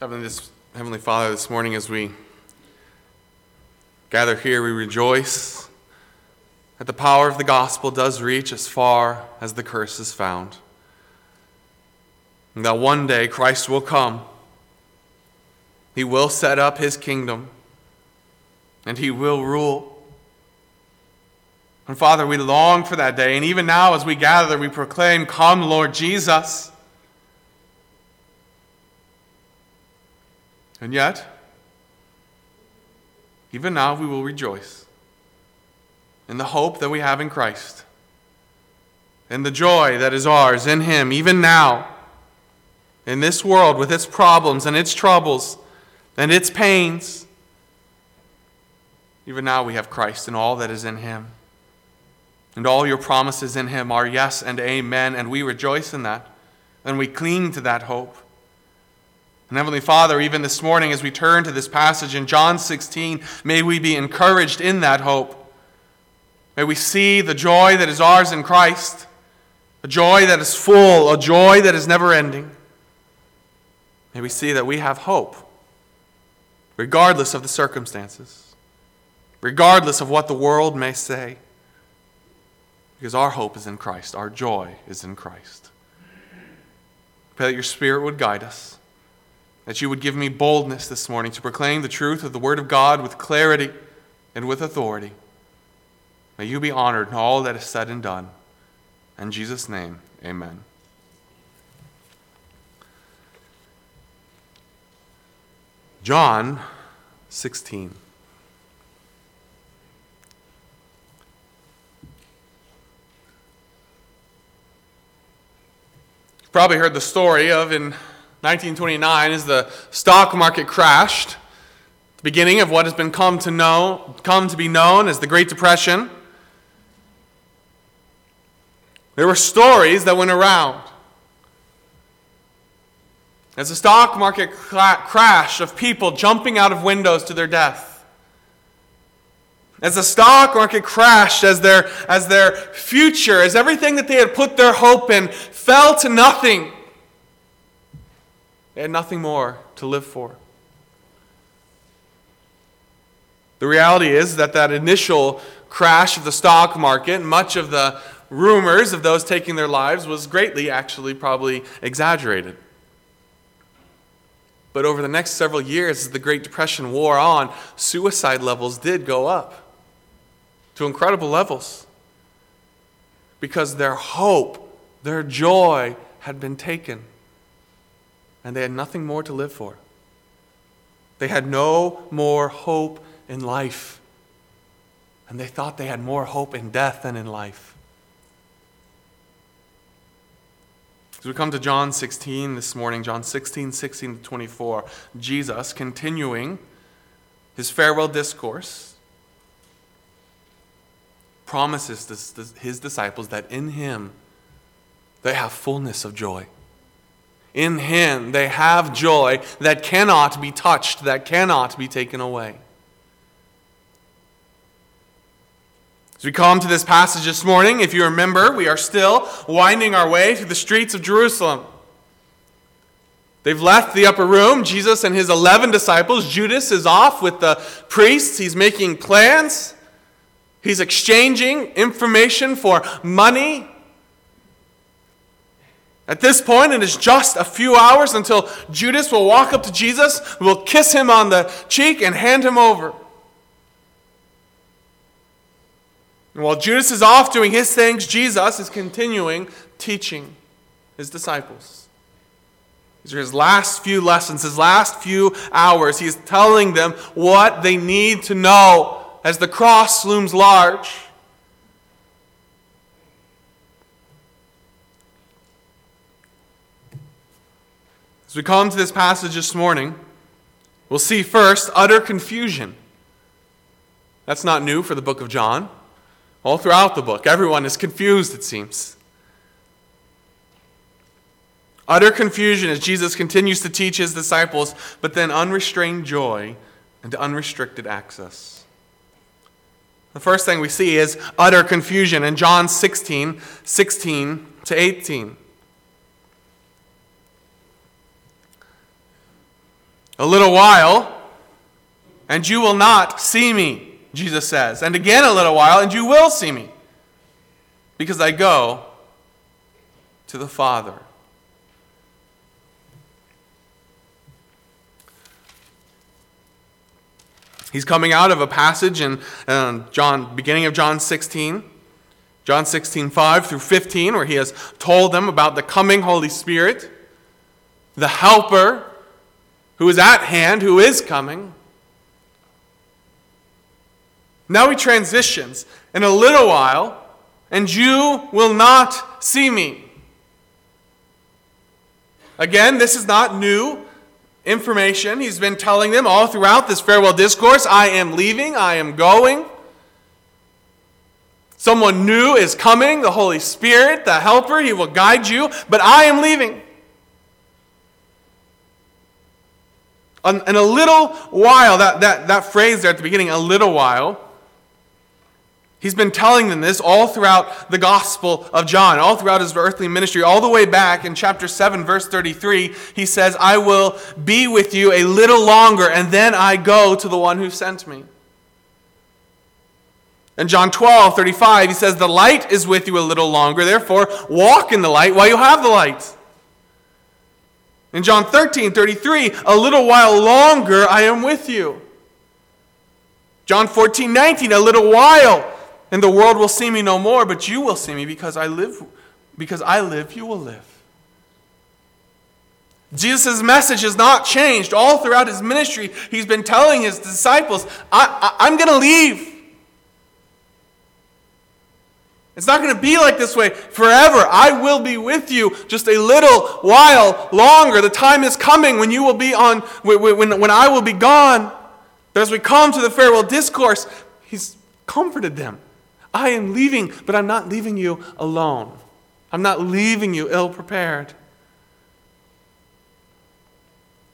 Heavenly, this, Heavenly Father, this morning as we gather here, we rejoice that the power of the gospel does reach as far as the curse is found. And that one day Christ will come. He will set up his kingdom and he will rule. And Father, we long for that day. And even now, as we gather, we proclaim, Come, Lord Jesus. And yet, even now, we will rejoice in the hope that we have in Christ, in the joy that is ours in Him, even now, in this world with its problems and its troubles and its pains. Even now, we have Christ and all that is in Him. And all your promises in Him are yes and amen, and we rejoice in that, and we cling to that hope. And Heavenly Father, even this morning as we turn to this passage in John 16, may we be encouraged in that hope. May we see the joy that is ours in Christ, a joy that is full, a joy that is never ending. May we see that we have hope, regardless of the circumstances, regardless of what the world may say. Because our hope is in Christ, our joy is in Christ. Pray that your Spirit would guide us, that you would give me boldness this morning to proclaim the truth of the Word of God with clarity and with authority. May you be honored in all that is said and done. In Jesus' name, amen. John 16. You've probably heard the story of in 1929 as the stock market crashed, the beginning of what has been come to know, come to be known as the Great Depression. There were stories that went around. As the stock market cra- crash of people jumping out of windows to their death. As the stock market crashed, as their, as their future, as everything that they had put their hope in fell to nothing, they had nothing more to live for. The reality is that that initial crash of the stock market, much of the rumors of those taking their lives was greatly, actually, probably exaggerated. But over the next several years, as the Great Depression wore on, suicide levels did go up to incredible levels because their hope, their joy had been taken, and they had nothing more to live for. They had no more hope in life, and they thought they had more hope in death than in life. As we come to John 16 this morning, John 16, 16 to 24, Jesus continuing his farewell discourse promises his disciples that in him they have fullness of joy. In him they have joy that cannot be touched, that cannot be taken away. As we come to this passage this morning, if you remember, we are still winding our way through the streets of Jerusalem. They've left the upper room. Jesus and his 11 disciples. Judas is off with the priests. He's making plans. He's exchanging information for money. At this point, it is just a few hours until Judas will walk up to Jesus, will kiss him on the cheek, and hand him over. And while Judas is off doing his things, Jesus is continuing teaching his disciples. These are his last few lessons, his last few hours. He's telling them what they need to know as the cross looms large. As we come to this passage this morning, we'll see first utter confusion. That's not new for the book of John. All throughout the book, everyone is confused, it seems. Utter confusion as Jesus continues to teach his disciples, but then unrestrained joy and unrestricted access. The first thing we see is utter confusion in John 16, 16 to 18. A little while, and you will not see me, Jesus says. And again a little while, and you will see me, because I go to the Father. He's coming out of a passage in uh, John, beginning of John 16, John 16, 5 through 15, where he has told them about the coming Holy Spirit, the Helper who is at hand, who is coming. Now he transitions in a little while, and you will not see me. Again, this is not new information. He's been telling them all throughout this farewell discourse I am leaving, I am going. Someone new is coming, the Holy Spirit, the Helper. He will guide you, but I am leaving. In a little while, that, that, that phrase there at the beginning, a little while, He's been telling them this all throughout the Gospel of John, all throughout his earthly ministry, all the way back in chapter 7, verse 33. He says, I will be with you a little longer, and then I go to the one who sent me. In John 12, 35, he says, The light is with you a little longer, therefore walk in the light while you have the light. In John 13, 33, a little while longer I am with you. John 14, 19, a little while and the world will see me no more, but you will see me because I live. Because I live, you will live. Jesus' message has not changed. All throughout his ministry, he's been telling his disciples, I, I, am going to leave. It's not going to be like this way forever. I will be with you just a little while longer. The time is coming when you will be on, when, when I will be gone. But as we come to the farewell discourse, he's comforted them. I am leaving, but I'm not leaving you alone. I'm not leaving you ill prepared.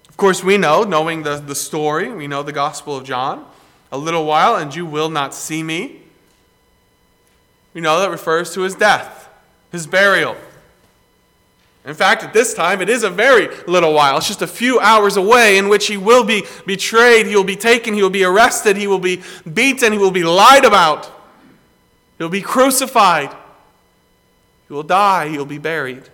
Of course, we know, knowing the, the story, we know the Gospel of John. A little while, and you will not see me. We know that refers to his death, his burial. In fact, at this time, it is a very little while. It's just a few hours away in which he will be betrayed, he will be taken, he will be arrested, he will be beaten, he will be lied about. He'll be crucified. He will die. He'll be buried.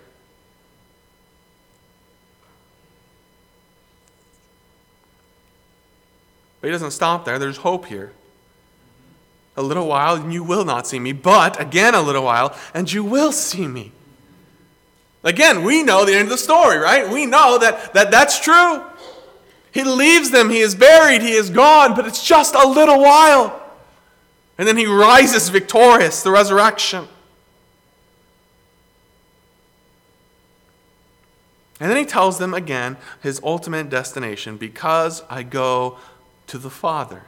But he doesn't stop there. There's hope here. A little while, and you will not see me. But again, a little while, and you will see me. Again, we know the end of the story, right? We know that, that that's true. He leaves them, he is buried, he is gone, but it's just a little while. And then he rises victorious, the resurrection. And then he tells them again his ultimate destination because I go to the Father.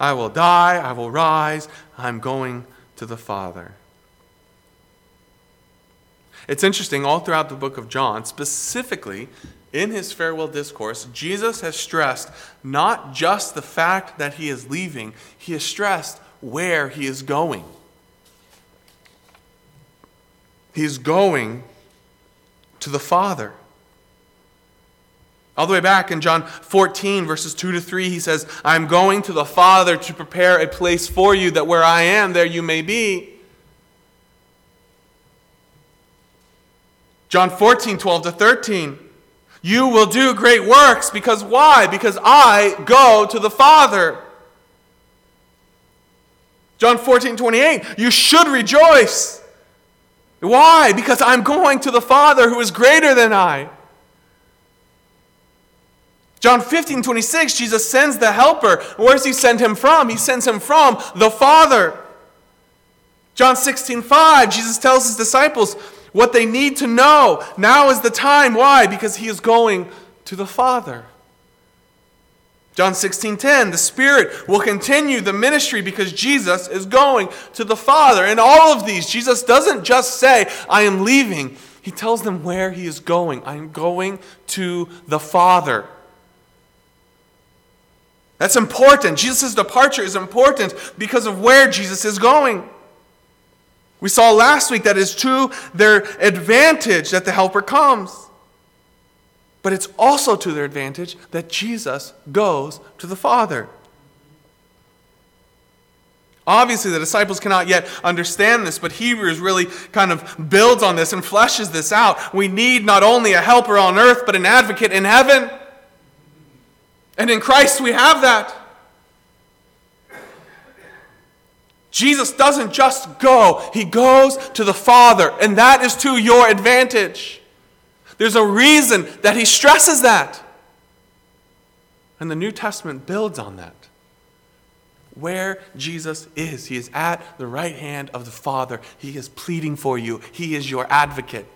I will die, I will rise, I'm going to the Father. It's interesting, all throughout the book of John, specifically in his farewell discourse, Jesus has stressed not just the fact that he is leaving, he has stressed where he is going. He is going to the Father. All the way back in John 14, verses 2 to 3, he says, I'm going to the Father to prepare a place for you, that where I am, there you may be. John 14, 12 to 13. You will do great works because why? Because I go to the Father. John 14, 28. You should rejoice. Why? Because I'm going to the Father who is greater than I. John 15, 26, Jesus sends the Helper. Where does he send him from? He sends him from the Father. John 16, 5, Jesus tells his disciples, what they need to know. Now is the time. Why? Because he is going to the Father. John 16:10 The Spirit will continue the ministry because Jesus is going to the Father. In all of these Jesus doesn't just say I am leaving. He tells them where he is going. I am going to the Father. That's important. Jesus' departure is important because of where Jesus is going. We saw last week that is to their advantage that the Helper comes. But it's also to their advantage that Jesus goes to the Father. Obviously, the disciples cannot yet understand this, but Hebrews really kind of builds on this and fleshes this out. We need not only a helper on earth, but an advocate in heaven. And in Christ, we have that. Jesus doesn't just go, he goes to the Father, and that is to your advantage. There's a reason that he stresses that. And the New Testament builds on that. Where Jesus is, he is at the right hand of the Father. He is pleading for you, he is your advocate.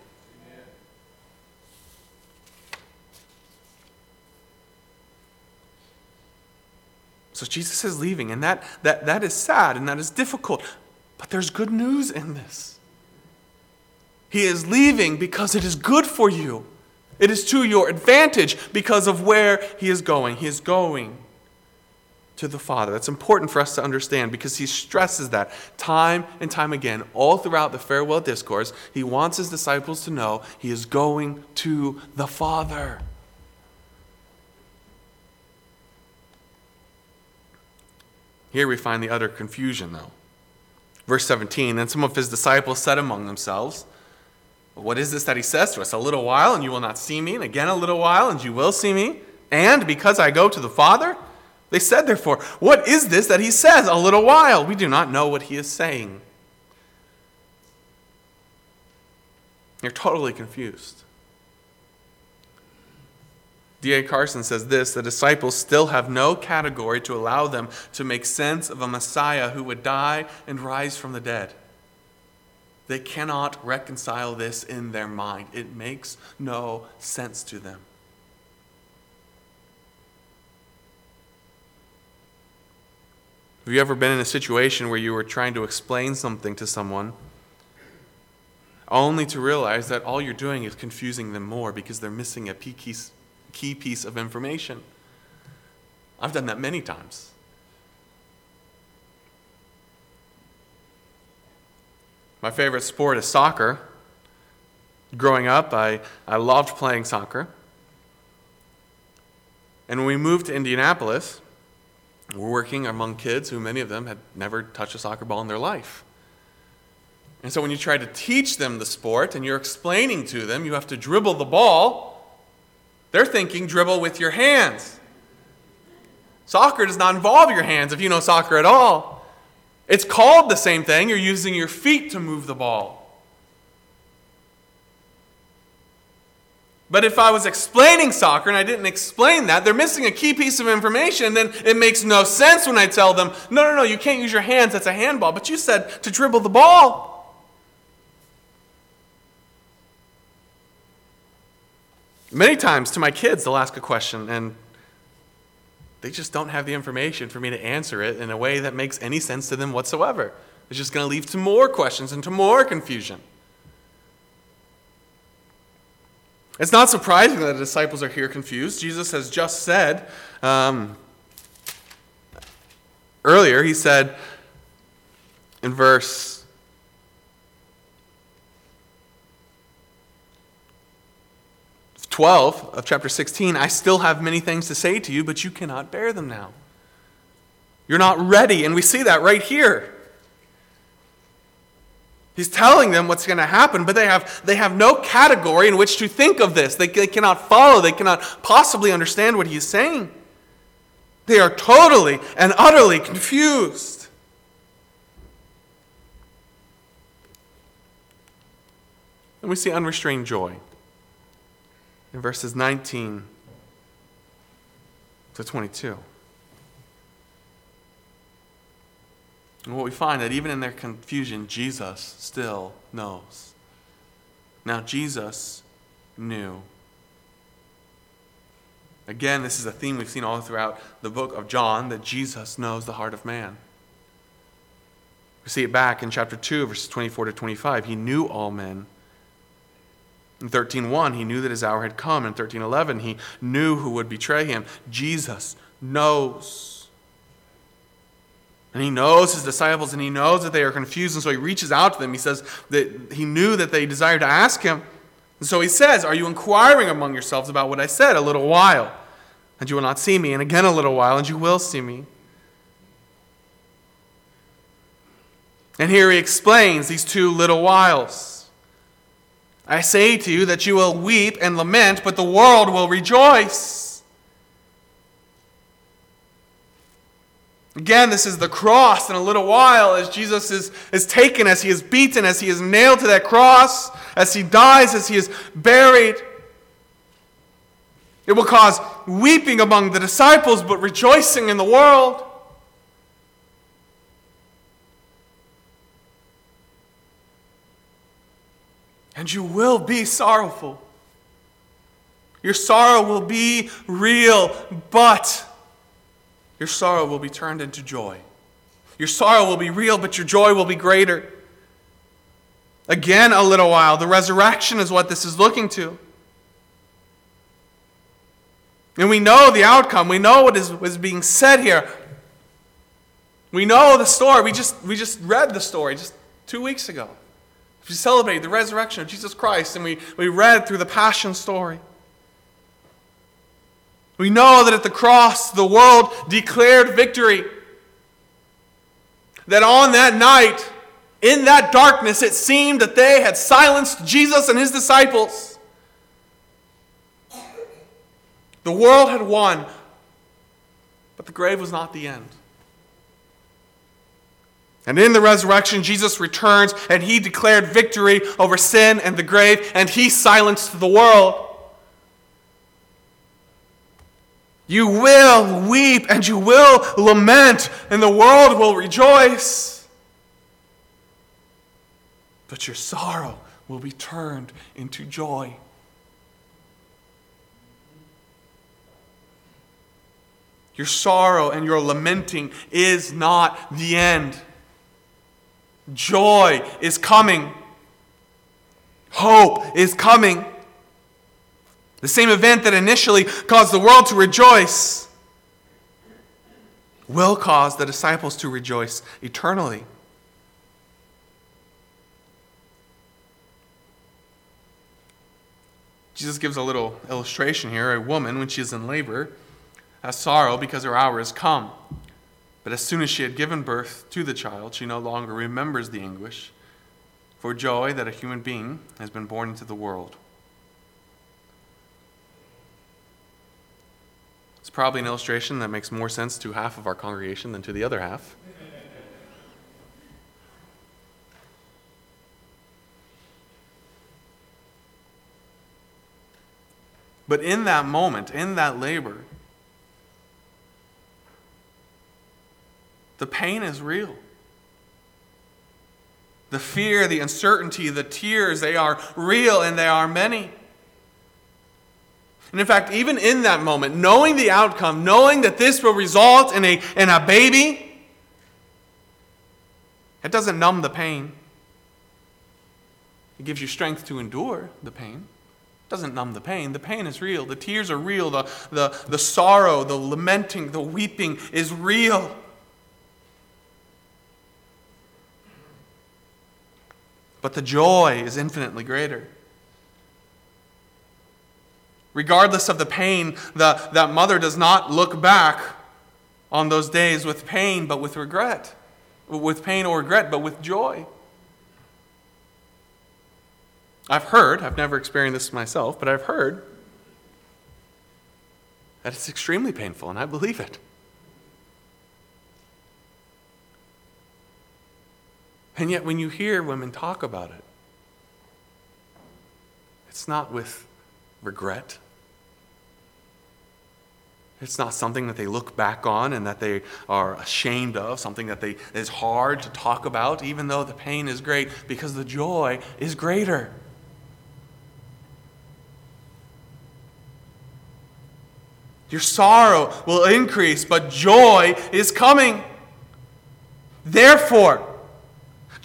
So Jesus is leaving, and that, that, that is sad and that is difficult. But there's good news in this. He is leaving because it is good for you. It is to your advantage because of where he is going. He is going to the Father. That's important for us to understand because he stresses that time and time again, all throughout the farewell discourse. He wants his disciples to know he is going to the Father. Here we find the utter confusion, though. Verse 17 Then some of his disciples said among themselves, What is this that he says to us? A little while, and you will not see me, and again a little while, and you will see me. And because I go to the Father? They said, therefore, What is this that he says? A little while. We do not know what he is saying. You're totally confused. D.A. Carson says this the disciples still have no category to allow them to make sense of a Messiah who would die and rise from the dead. They cannot reconcile this in their mind. It makes no sense to them. Have you ever been in a situation where you were trying to explain something to someone only to realize that all you're doing is confusing them more because they're missing a piece, key piece of information. I've done that many times. My favorite sport is soccer. Growing up, I, I loved playing soccer. And when we moved to Indianapolis, we're working among kids who many of them had never touched a soccer ball in their life. And so when you try to teach them the sport and you're explaining to them, you have to dribble the ball they're thinking dribble with your hands. Soccer does not involve your hands if you know soccer at all. It's called the same thing. You're using your feet to move the ball. But if I was explaining soccer and I didn't explain that, they're missing a key piece of information, then it makes no sense when I tell them, no, no, no, you can't use your hands, that's a handball. But you said to dribble the ball. Many times to my kids, they'll ask a question and they just don't have the information for me to answer it in a way that makes any sense to them whatsoever. It's just going to lead to more questions and to more confusion. It's not surprising that the disciples are here confused. Jesus has just said um, earlier, he said in verse 12 of chapter 16, I still have many things to say to you, but you cannot bear them now. You're not ready, and we see that right here. He's telling them what's going to happen, but they have, they have no category in which to think of this. They, they cannot follow, they cannot possibly understand what he's saying. They are totally and utterly confused. And we see unrestrained joy in verses 19 to 22. And what we find that even in their confusion, Jesus still knows. Now, Jesus knew. Again, this is a theme we've seen all throughout the book of John that Jesus knows the heart of man. We see it back in chapter 2, verses 24 to 25. He knew all men in 13:1, he knew that his hour had come. In 13:11, he knew who would betray him. Jesus knows. And he knows his disciples and he knows that they are confused and so he reaches out to them. He says that he knew that they desired to ask him. And so he says, Are you inquiring among yourselves about what I said? A little while, and you will not see me, and again a little while, and you will see me. And here he explains these two little whiles. I say to you that you will weep and lament, but the world will rejoice. Again, this is the cross in a little while as Jesus is, is taken, as he is beaten, as he is nailed to that cross, as he dies, as he is buried. It will cause weeping among the disciples, but rejoicing in the world. And you will be sorrowful. Your sorrow will be real, but your sorrow will be turned into joy. Your sorrow will be real, but your joy will be greater. Again, a little while. The resurrection is what this is looking to. And we know the outcome. We know what is, is being said here. We know the story. We just, we just read the story just two weeks ago. We celebrated the resurrection of Jesus Christ, and we, we read through the Passion story. We know that at the cross, the world declared victory. That on that night, in that darkness, it seemed that they had silenced Jesus and his disciples. The world had won, but the grave was not the end. And in the resurrection, Jesus returns and he declared victory over sin and the grave, and he silenced the world. You will weep and you will lament, and the world will rejoice. But your sorrow will be turned into joy. Your sorrow and your lamenting is not the end. Joy is coming. Hope is coming. The same event that initially caused the world to rejoice will cause the disciples to rejoice eternally. Jesus gives a little illustration here. A woman, when she is in labor, has sorrow because her hour has come. But as soon as she had given birth to the child, she no longer remembers the anguish for joy that a human being has been born into the world. It's probably an illustration that makes more sense to half of our congregation than to the other half. But in that moment, in that labor, the pain is real. The fear, the uncertainty, the tears, they are real and they are many. And in fact, even in that moment, knowing the outcome, knowing that this will result in a, in a baby, it doesn't numb the pain. It gives you strength to endure the pain. It doesn't numb the pain. The pain is real. The tears are real. The, the, the sorrow, the lamenting, the weeping is real. But the joy is infinitely greater. Regardless of the pain, the, that mother does not look back on those days with pain, but with regret. With pain or regret, but with joy. I've heard, I've never experienced this myself, but I've heard that it's extremely painful, and I believe it. And yet, when you hear women talk about it, it's not with regret. It's not something that they look back on and that they are ashamed of, something that they, is hard to talk about, even though the pain is great, because the joy is greater. Your sorrow will increase, but joy is coming. Therefore,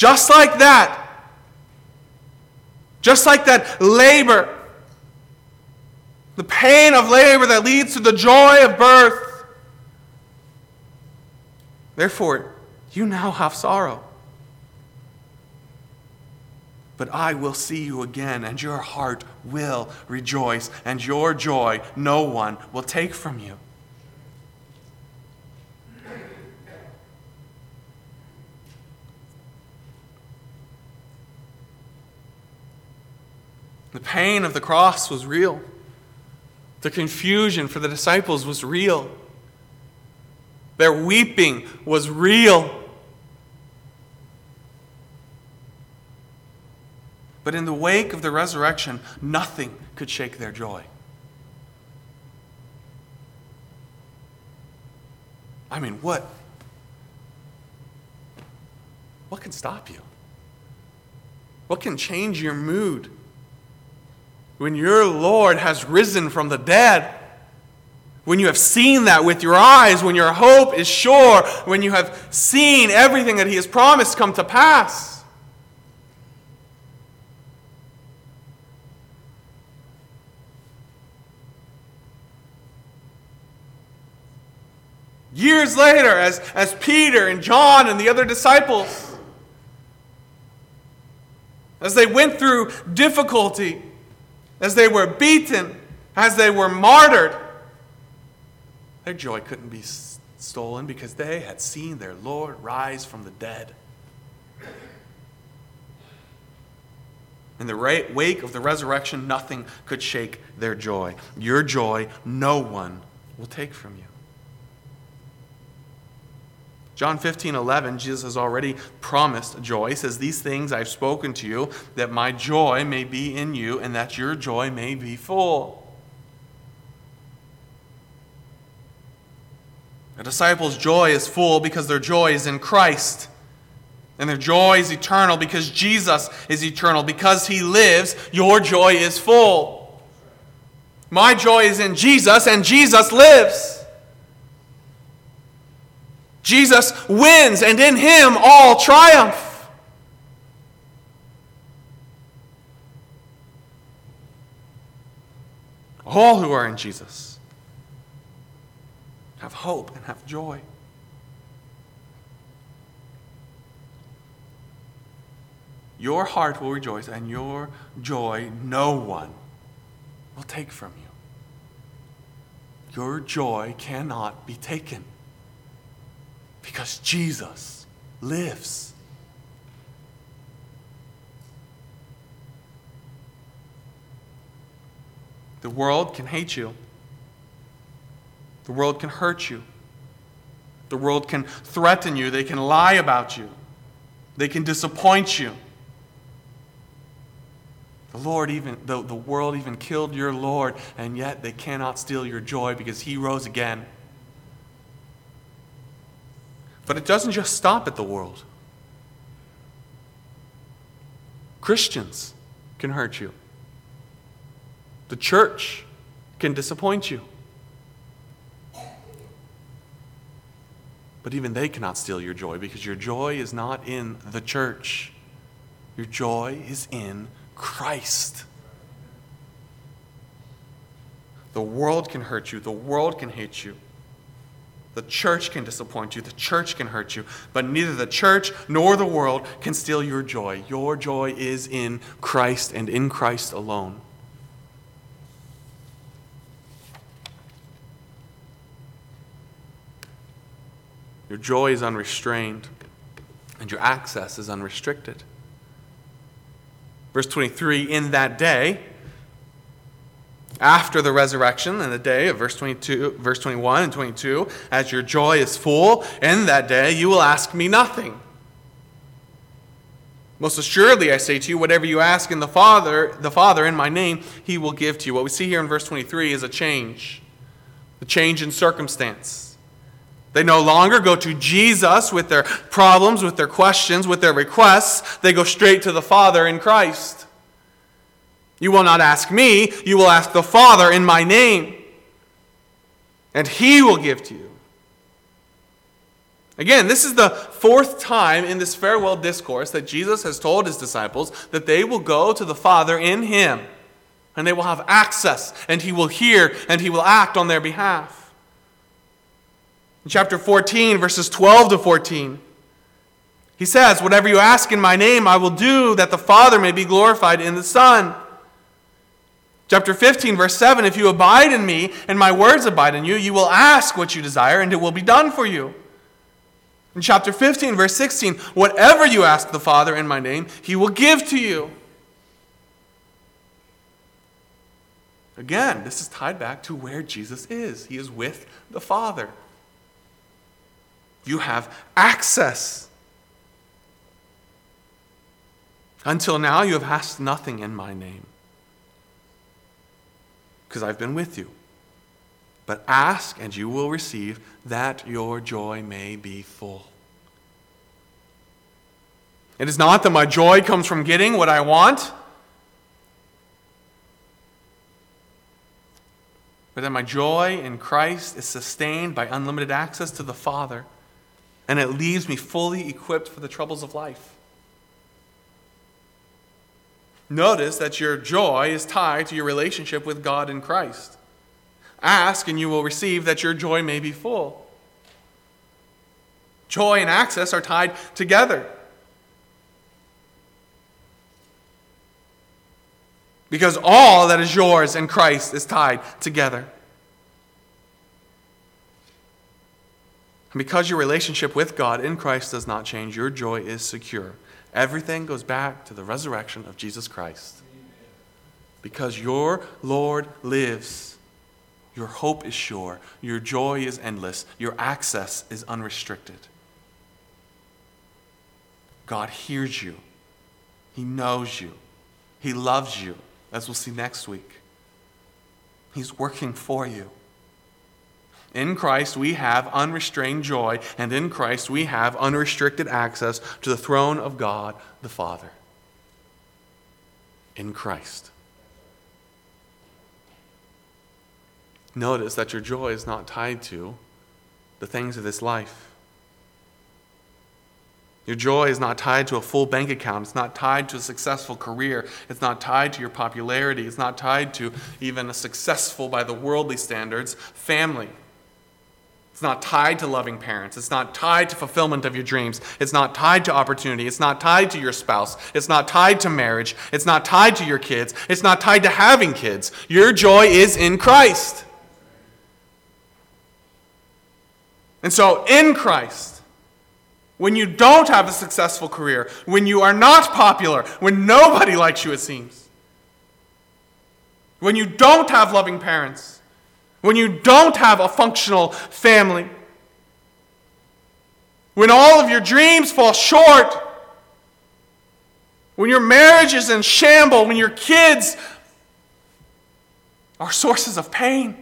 just like that, just like that labor the pain of labor that leads to the joy of birth. Therefore, you now have sorrow. but I will see you again, and your heart will rejoice, and your joy no one will take from you. The pain of the cross was real. The confusion for the disciples was real. Their weeping was real. But in the wake of the resurrection, nothing could shake their joy. I mean, what? What can stop you? What can change your mood? When your Lord has risen from the dead, when you have seen that with your eyes, when your hope is sure, when you have seen everything that He has promised come to pass. Years later, as, as Peter and John and the other disciples, as they went through difficulty, as they were beaten, as they were martyred, their joy couldn't be stolen because they had seen their Lord rise from the dead. In the wake of the resurrection, nothing could shake their joy. Your joy, no one will take from you. John 15, 11, Jesus has already promised joy. He says, These things I've spoken to you, that my joy may be in you, and that your joy may be full. The disciples' joy is full because their joy is in Christ. And their joy is eternal because Jesus is eternal. Because he lives, your joy is full. My joy is in Jesus, and Jesus lives. Jesus wins, and in him all triumph. All who are in Jesus have hope and have joy. Your heart will rejoice, and your joy no one will take from you. Your joy cannot be taken. Because Jesus lives. The world can hate you. The world can hurt you. The world can threaten you. They can lie about you. They can disappoint you. The Lord even the, the world even killed your Lord, and yet they cannot steal your joy because he rose again. But it doesn't just stop at the world. Christians can hurt you. The church can disappoint you. But even they cannot steal your joy because your joy is not in the church. Your joy is in Christ. The world can hurt you, the world can hate you. The church can disappoint you, the church can hurt you, but neither the church nor the world can steal your joy. Your joy is in Christ and in Christ alone. Your joy is unrestrained, and your access is unrestricted. Verse 23 In that day, after the resurrection in the day of verse 22 verse 21 and 22 as your joy is full in that day you will ask me nothing. Most assuredly i say to you whatever you ask in the father the father in my name he will give to you. What we see here in verse 23 is a change the change in circumstance. They no longer go to jesus with their problems with their questions with their requests. They go straight to the father in christ you will not ask me, you will ask the Father in my name, and he will give to you. Again, this is the fourth time in this farewell discourse that Jesus has told his disciples that they will go to the Father in him, and they will have access, and he will hear, and he will act on their behalf. In chapter 14, verses 12 to 14, He says, Whatever you ask in my name, I will do, that the Father may be glorified in the Son. Chapter 15, verse 7 If you abide in me, and my words abide in you, you will ask what you desire, and it will be done for you. In chapter 15, verse 16, whatever you ask the Father in my name, he will give to you. Again, this is tied back to where Jesus is. He is with the Father. You have access. Until now, you have asked nothing in my name because I've been with you. But ask and you will receive, that your joy may be full. It is not that my joy comes from getting what I want, but that my joy in Christ is sustained by unlimited access to the Father, and it leaves me fully equipped for the troubles of life. Notice that your joy is tied to your relationship with God in Christ. Ask and you will receive that your joy may be full. Joy and access are tied together. Because all that is yours in Christ is tied together. And because your relationship with God in Christ does not change, your joy is secure. Everything goes back to the resurrection of Jesus Christ. Because your Lord lives, your hope is sure, your joy is endless, your access is unrestricted. God hears you, He knows you, He loves you, as we'll see next week. He's working for you. In Christ, we have unrestrained joy, and in Christ, we have unrestricted access to the throne of God the Father. In Christ. Notice that your joy is not tied to the things of this life. Your joy is not tied to a full bank account. It's not tied to a successful career. It's not tied to your popularity. It's not tied to even a successful, by the worldly standards, family. It's not tied to loving parents. It's not tied to fulfillment of your dreams. It's not tied to opportunity. It's not tied to your spouse. It's not tied to marriage. It's not tied to your kids. It's not tied to having kids. Your joy is in Christ. And so, in Christ, when you don't have a successful career, when you are not popular, when nobody likes you, it seems, when you don't have loving parents, when you don't have a functional family, when all of your dreams fall short, when your marriage is in shambles, when your kids are sources of pain,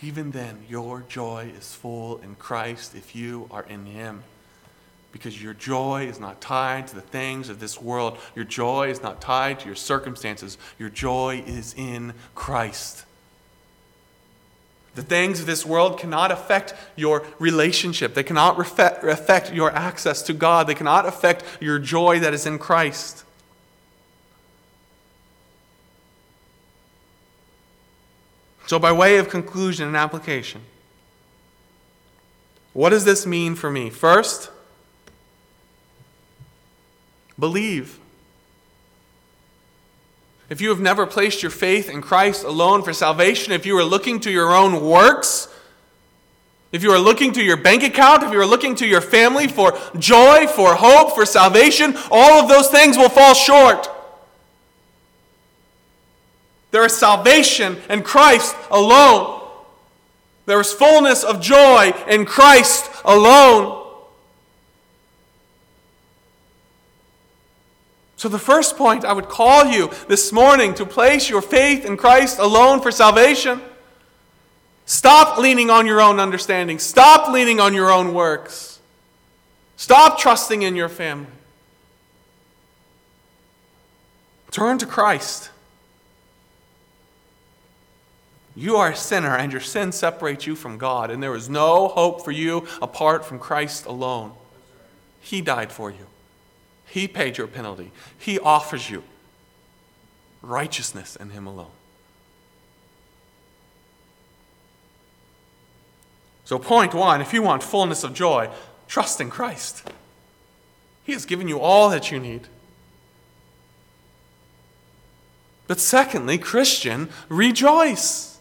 even then your joy is full in Christ if you are in Him because your joy is not tied to the things of this world. Your joy is not tied to your circumstances. Your joy is in Christ. The things of this world cannot affect your relationship. They cannot affect your access to God. They cannot affect your joy that is in Christ. So, by way of conclusion and application, what does this mean for me? First, Believe. If you have never placed your faith in Christ alone for salvation, if you are looking to your own works, if you are looking to your bank account, if you are looking to your family for joy, for hope, for salvation, all of those things will fall short. There is salvation in Christ alone. There is fullness of joy in Christ alone. So, the first point I would call you this morning to place your faith in Christ alone for salvation. Stop leaning on your own understanding. Stop leaning on your own works. Stop trusting in your family. Turn to Christ. You are a sinner, and your sin separates you from God, and there is no hope for you apart from Christ alone. He died for you. He paid your penalty. He offers you righteousness in Him alone. So, point one if you want fullness of joy, Trust in Christ. He has given you all that you need. But secondly, Christian, rejoice.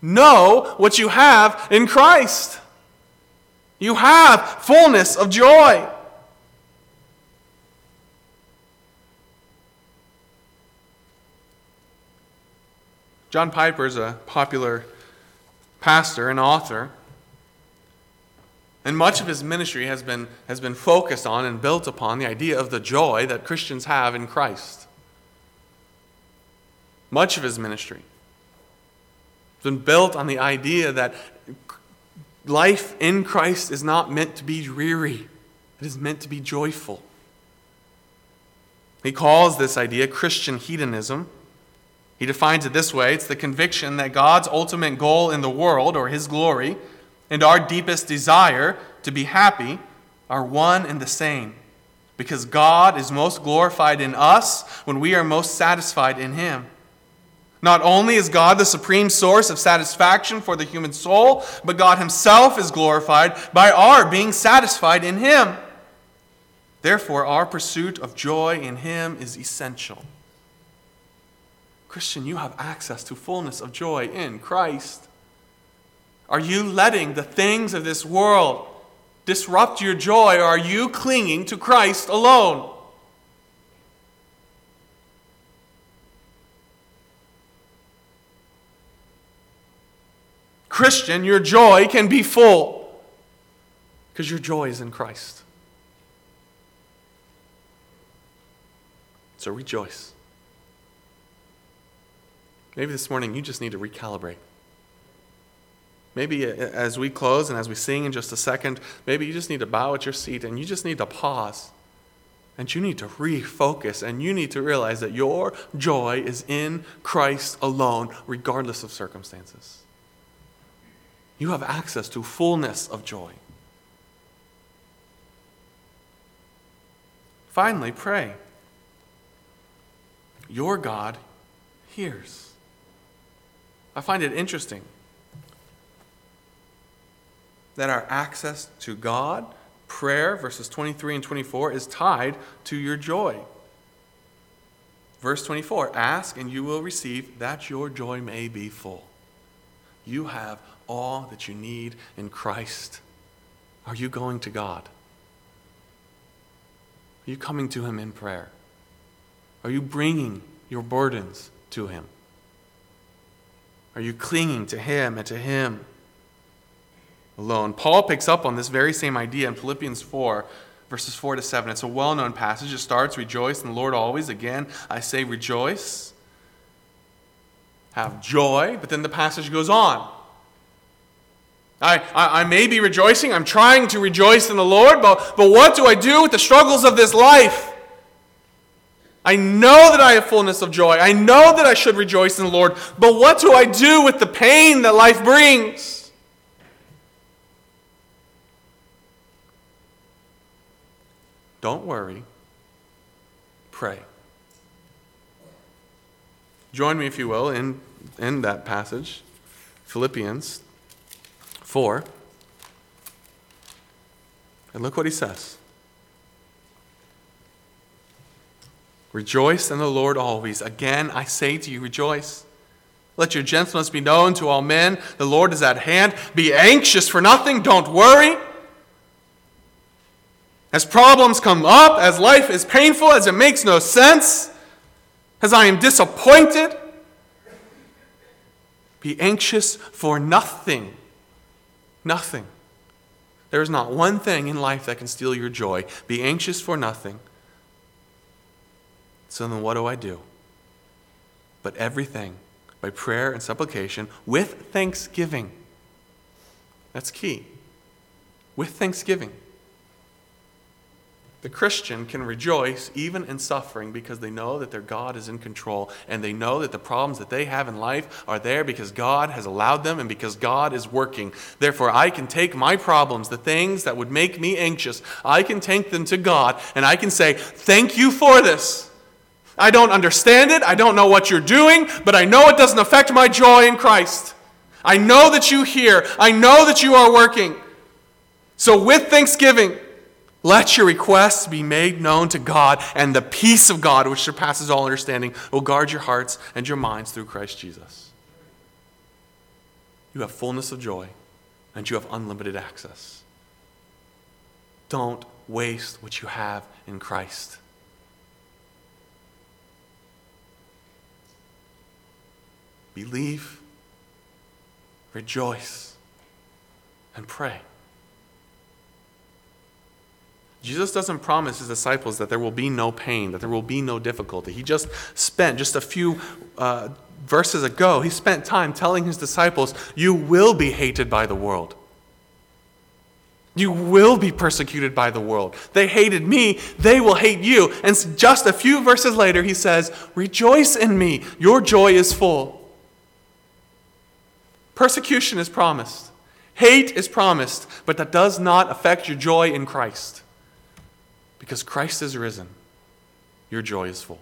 Know what you have in Christ. You have fullness of joy. John Piper is a popular pastor and author. And much of his ministry has been, has been focused on and built upon the idea of the joy that Christians have in Christ. Much of his ministry has been built on the idea that life in Christ is not meant to be dreary, it is meant to be joyful. He calls this idea Christian hedonism. He defines it this way it's the conviction that God's ultimate goal in the world, or his glory, and our deepest desire to be happy are one and the same. Because God is most glorified in us when we are most satisfied in him. Not only is God the supreme source of satisfaction for the human soul, but God Himself is glorified by our being satisfied in Him. Therefore, our pursuit of joy in Him is essential. Christian, you have access to fullness of joy in Christ. Are you letting the things of this world disrupt your joy, or are you clinging to Christ alone? Christian, your joy can be full because your joy is in Christ. So rejoice. Maybe this morning you just need to recalibrate. Maybe uh, as we close and as we sing in just a second, maybe you just need to bow at your seat and you just need to pause. And you need to refocus and you need to realize that your joy is in Christ alone, regardless of circumstances you have access to fullness of joy. Finally, pray. Your God hears. I find it interesting that our access to God, prayer, verses 23 and 24, is tied to your joy. Verse 24 Ask and you will receive, that your joy may be full. You have all that you need in Christ? Are you going to God? Are you coming to Him in prayer? Are you bringing your burdens to Him? Are you clinging to Him and to Him alone? Paul picks up on this very same idea in Philippians 4, verses 4 to 7. It's a well known passage. It starts, Rejoice in the Lord always. Again, I say rejoice. Have joy. But then the passage goes on. I, I, I, may be rejoicing. I'm trying to rejoice in the Lord, but, but what do I do with the struggles of this life? I know that I have fullness of joy. I know that I should rejoice in the Lord, but what do I do with the pain that life brings? Don't worry. Pray. Join me, if you will, in, in that passage, Philippians 4. And look what he says Rejoice in the Lord always. Again, I say to you, rejoice. Let your gentleness be known to all men. The Lord is at hand. Be anxious for nothing. Don't worry. As problems come up, as life is painful, as it makes no sense, as I am disappointed, be anxious for nothing. Nothing. There is not one thing in life that can steal your joy. Be anxious for nothing. So then, what do I do? But everything by prayer and supplication with thanksgiving. That's key. With thanksgiving. The Christian can rejoice even in suffering because they know that their God is in control and they know that the problems that they have in life are there because God has allowed them and because God is working. Therefore, I can take my problems, the things that would make me anxious, I can take them to God and I can say, Thank you for this. I don't understand it, I don't know what you're doing, but I know it doesn't affect my joy in Christ. I know that you hear, I know that you are working. So, with thanksgiving, let your requests be made known to God, and the peace of God, which surpasses all understanding, will guard your hearts and your minds through Christ Jesus. You have fullness of joy, and you have unlimited access. Don't waste what you have in Christ. Believe, rejoice, and pray. Jesus doesn't promise his disciples that there will be no pain, that there will be no difficulty. He just spent, just a few uh, verses ago, he spent time telling his disciples, You will be hated by the world. You will be persecuted by the world. They hated me, they will hate you. And just a few verses later, he says, Rejoice in me, your joy is full. Persecution is promised, hate is promised, but that does not affect your joy in Christ. Because Christ is risen, your joy is full.